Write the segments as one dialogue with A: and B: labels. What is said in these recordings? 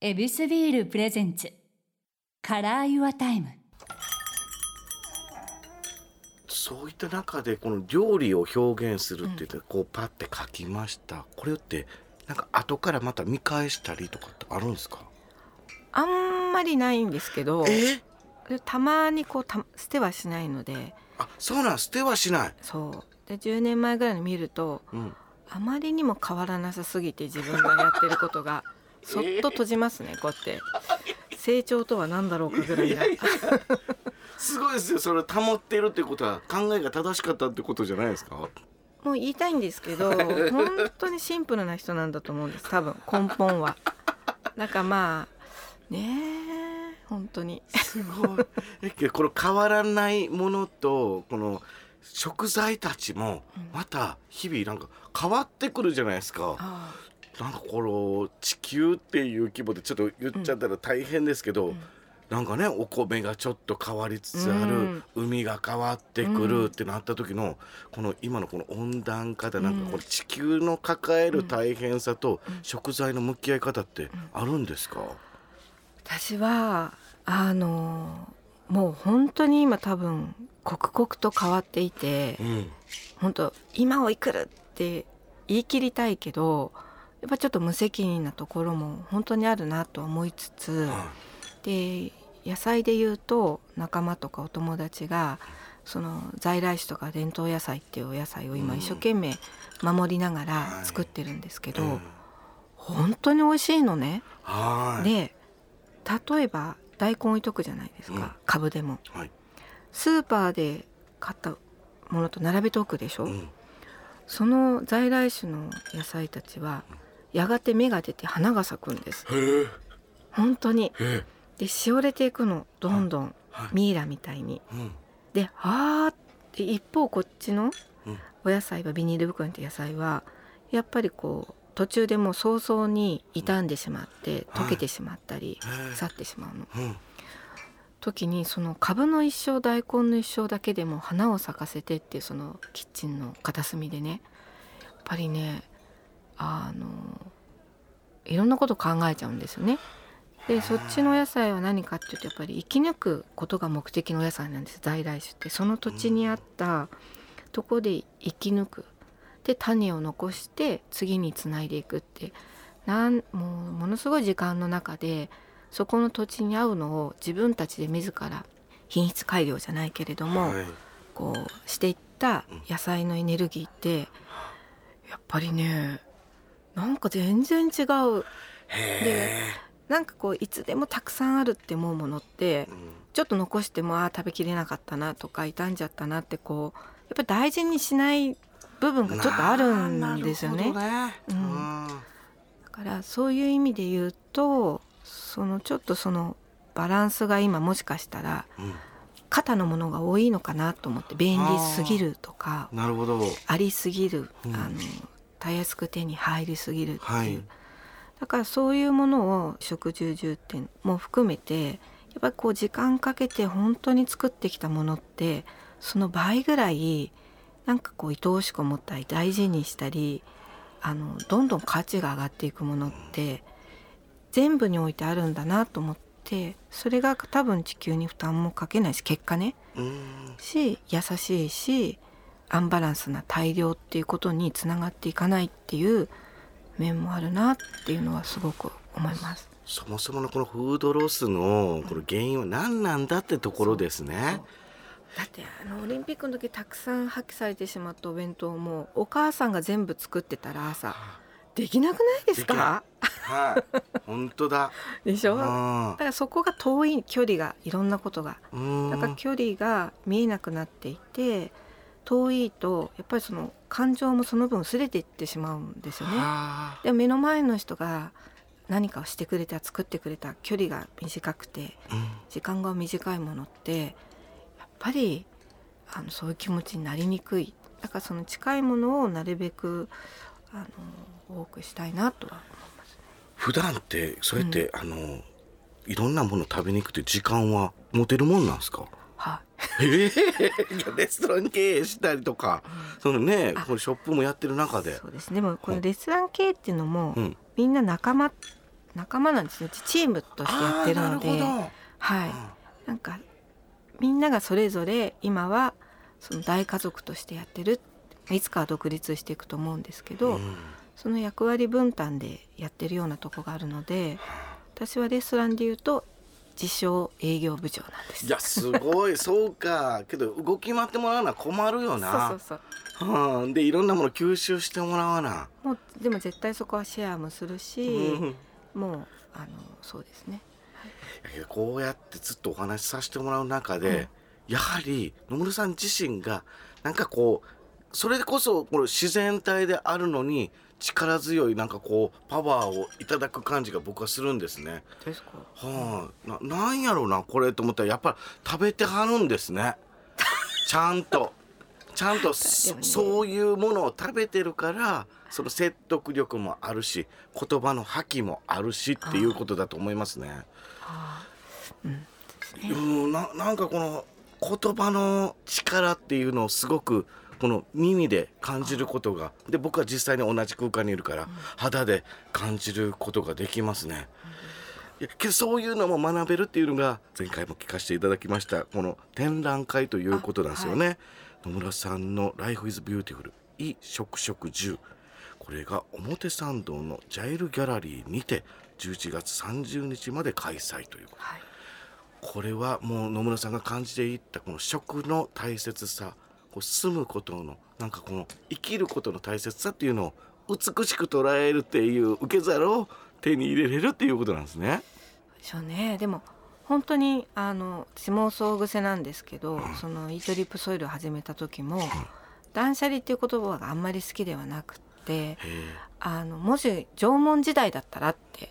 A: ヱビスビール presents Color Your Time。
B: そういった中でこの料理を表現するって言ってこうパッて書きました、これってなんか後からまた見返したりとかってあるんですか？
C: あんまりないんですけどたまにこうた捨てはしないので。
B: あそうなん捨てはしない、
C: そう。で10年前ぐらいに見ると
B: うん、
C: あまりにも変わらなさすぎて自分がやってることがそっと閉じますねこうやって。成長とは何だろうかぐらいが
B: すごいですよそれを保っているってことは考えが正しかったってことじゃないですか？
C: もう言いたいんですけど 本当にシンプルな人なんだと思うんです多分根本は。なんかまあねえ本当に。
B: すごい。えこの変わらないものとこの食材たちもまた日々なんか変わってくるじゃないですか、
C: あ
B: なんかこの地球っていう規模でちょっと言っちゃったら大変ですけど、なんかねお米がちょっと変わりつつある、
C: うん。
B: 海が変わってくるってなった時のこの今のこの温暖化でなんかこの地球の抱える大変さと食材の向き合い方ってあるんですか、
C: 私はあのもう本当に今多分刻々と変わっていて
B: うん。
C: 本当今を生くるって言い切りたいけどやっぱちょっと無責任なところも本当にあるなと思いつつ
B: は
C: で野菜で言うと仲間とかお友達がその在来種とか伝統野菜っていうお野菜を今
B: うん。
C: 一生懸命守りなが
B: はい。
C: ら作ってるんですけど、
B: うん。
C: 本当に美味しいのね。
B: はい。
C: で例えば大根置いとくじゃないですか、
B: うん。
C: 株でも。
B: はい。
C: スーパーで買ったものと並べておくでしょ、
B: うん。
C: その在来種の野菜たちはやがて芽が出て花が咲くんです。本当に。でしおれていくのどんどん
B: はい。
C: ミイラみたいに。
B: うん。
C: であーって一方こっちの
B: うん。
C: お野菜はビニール袋に入れた野菜はやっぱりこう途中でもう早々に傷んでしまって
B: はい。
C: 溶けてしまったり
B: へえ。
C: 去ってしまうの。
B: うん。
C: 時にその株の一生大根の一生だけでも花を咲かせてっていうそのキッチンの片隅でねやっぱりねあのいろんなこと考えちゃうんですよね。でそっちのお野菜は何かっていうとやっぱり生き抜くことが目的のお野菜なんです。在来種って。その土地にあったとこで生き抜く。で種を残して次につないでいくって。なんもうものすごい時間の中でそこの土地に合うのを自分たちで自ら品質改良じゃないけれども、
B: はい。
C: こうしていった野菜のエネルギーってやっぱりねなんか全然違う。
B: へ
C: なんかこういつでもたくさんあるって思うものって
B: えうん。
C: ちょっと残してもああ食べきれなかったなとか傷んじゃったなってこうやっぱり大事にしない部分がちょっとあるんですよね。だからそういう意味で言うとそのちょっとそのバランスが今もしかしたら
B: うん。
C: 肩のものが多いのかなと思って便利すぎるとか
B: なるほど。
C: ありすぎる、
B: うん。
C: あのたやすく手に入りすぎるっていう、
B: はい。
C: だからそういうものを食住重点も含めてやっぱりこう時間かけて本当に作ってきたものってその倍ぐらいなんかこう愛おしく思ったり大事にしたりあのどんどん価値が上がっていくものって全部においてあるんだなと思ってそれが多分地球に負担もかけないし結果ね。
B: うん。
C: し優しいしアンバランスな大量っていうことにつながっていかないっていう面もあるなっていうのはすごく思います。
B: そもそものこのフードロスのこの原因は何なんだってところですね。
C: だってあのオリンピックの時たくさん破棄されてしまったお弁当もお母さんが全部作ってたら朝できなくないですか？
B: はい、本当だ。
C: でしょ？だ
B: あ
C: からそこが遠い距離がいろんなことが。
B: ーうん。
C: だから距離が見えなくなっていて遠いとやっぱりその感情もその分薄れていってしまうんですよね。
B: は
C: でも目の前の人が何かをしてくれた作ってくれた距離が短くて
B: あうん
C: 時間が短いものってやっぱりあのそういう気持ちになりにくいだからその近いものをなるべくあの多くしたいなとは思います。
B: 普段ってそうやって、あのいろんなもの食べに行くって時間は持てるもんなんですか？
C: はい、
B: ええレストラン経営したりとか、そのね
C: あ。
B: これショップもやってる中で。
C: そうですね。でもこのレストラン系っていうのも、
B: うん。
C: みんな仲間仲間なんですねチームとしてやってるので。はい。なんかみんながそれぞれ今はその大家族としてやってるいつかは独立していくと思うんですけど、
B: うん。
C: その役割分担でやってるようなとこがあるので私はレストランで言うと自称営業部長なんです。
B: いやすごい。そうか。けど動き回ってもらうのは困るよな。
C: そうそうそう。
B: うん、でいろんなもの吸収してもらわな、
C: もうでも絶対そこはシェアもするし、
B: うん。
C: もうあのそうですね。
B: だけどこうやってずっとお話しさせてもらう中で、やはり野村さん自身がなんかこうそれこそこの自然体であるのに力強いなんかこうパワーをいただく感じが僕はするんですね。
C: ですか？
B: はあ、ななんやろうなこれと思ったらやっぱり食べてはるんですね。ちゃんとちゃんとそ,、ういうものを食べてるからその説得力もあるし言葉の覇気もあるしっていうことだと思いますね。
C: あーうんね。
B: うんななんかこの言葉の力っていうのをすごくこの耳で感じることがで僕は実際に同じ空間にいるから肌で感じることができますね。そういうのも学べるっていうのが前回も聞かせていただきましたこの展覧会ということなんですよね。野村さんの「Life is Beautiful 衣食食住」これが表参道のジャイルギャラリーにて11月30日まで開催ということ
C: はい。
B: これはもう野村さんが感じていったこの食の大切さこう住むことのなんかこの生きることの大切さっていうのを美しく捉えるっていう受け皿を手に入れれるっていうことなんですね。
C: でしょうね。でも本当にあの私もそう癖なんですけど、そのイートリップソイルを始めた時も、断捨離っていう言葉があんまり好きではなくて、あのもし縄文時代だったらって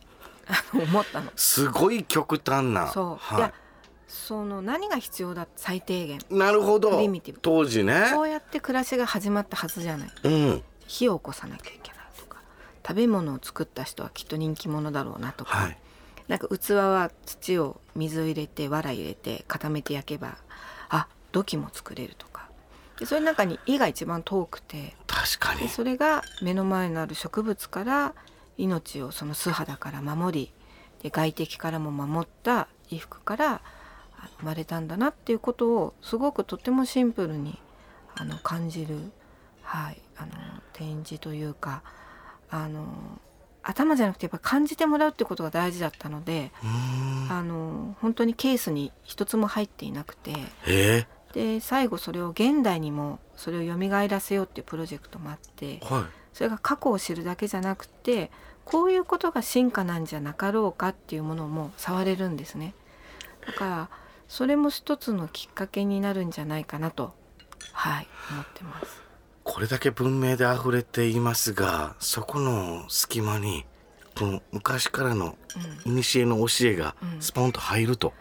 C: 思ったの。
B: すごい極端な。
C: そう、
B: はい
C: やその何が必要だ最低限？
B: なるほど。当時ね。
C: こうやって暮らしが始まったはずじゃない。
B: うん。
C: 火を起こさなきゃいけないとか。食べ物を作った人はきっと人気者だろうなとか、
B: はい。
C: なんか器は土を水を入れて藁入れて固めて焼けばあ土器も作れるとか。でそれの中に「意」が一番遠くて。
B: 確かに。
C: でそれが目の前にある植物から命をその素肌から守りで外敵からも守った衣服からあ生まれたんだなっていうことをすごくとてもシンプルにあの感じる、はい、あの展示というかあの頭じゃなくてやっぱ感じてもらうってことが大事だったのであの本当にケースに一つも入っていなくて
B: え。
C: で最後それを現代にもそれを蘇らせようっていうプロジェクトもあって
B: ー、はい。
C: それが過去を知るだけじゃなくてこういうことが進化なんじゃなかろうかっていうものも触れるんですね。だからそれも一つのきっかけになるんじゃないかなとはい思ってます。
B: これだけ文明で溢れていますがそこの隙間にこの昔からの古の教えが
C: うん。
B: スポンと入ると、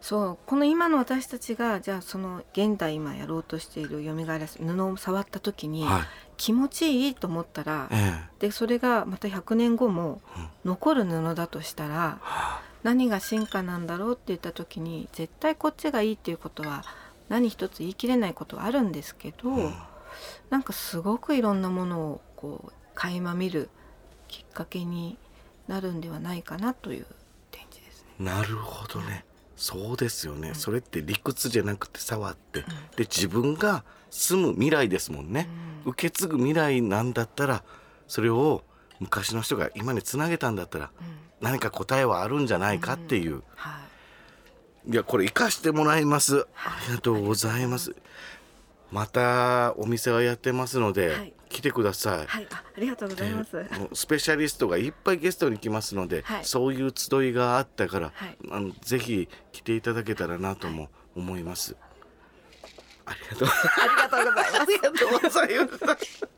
C: そうこの今の私たちがじゃあその現代今やろうとしている蘇らす布を触った時に
B: はい。
C: 気持ちいいと思ったら
B: ええ。
C: でそれがまた100年後も
B: うん。
C: 残る布だとしたら
B: は
C: 何が進化なんだろうって言った時に絶対こっちがいいっていうことは何一つ言い切れないことはあるんですけど、
B: うん。
C: なんかすごくいろんなものをこう垣間見るきっかけになるんではないかなという展示ですね。
B: なるほどね。そうですよね、それって理屈じゃなくて触って、で自分が住む未来ですもんね、
C: うん。
B: 受け継ぐ未来なんだったらそれを昔の人が今につなげたんだったら
C: うん。
B: 何か答えはあるんじゃないかっていう、
C: はい。
B: いやこれ生かしてもらいます。あ
C: はい。
B: りがとうございます。またお店はやってますので、
C: はい。
B: 来てください、
C: はい、あありがとうございます。
B: スペシャリストがいっぱいゲストに来ますので、
C: はい。
B: そういう集いがあったから、
C: はい。
B: あのぜひ来ていただけたらなとも思います。ありがとう。
C: ありがとう。ございます。
B: ありがとうございます。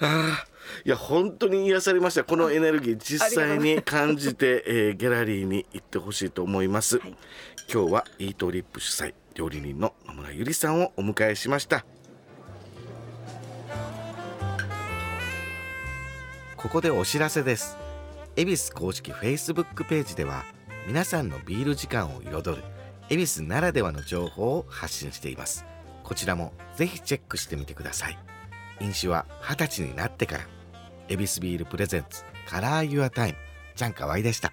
B: ああ、いや本当に癒されました。このエネルギー実際に感じて、えーギャラリーに行ってほしいと思います。
C: はい
B: 今日はイートリップ主催料理人の野村ゆりさんをお迎えしました。ここでお知らせです恵比寿公式 Facebook ページでは皆さんのビール時間を彩るヱビスならではの情報を発信していますこちらもぜひチェックしてみてください飲酒は20歳になってからヱビスビール presents Color Your Time。
D: ちゃんかわいでした。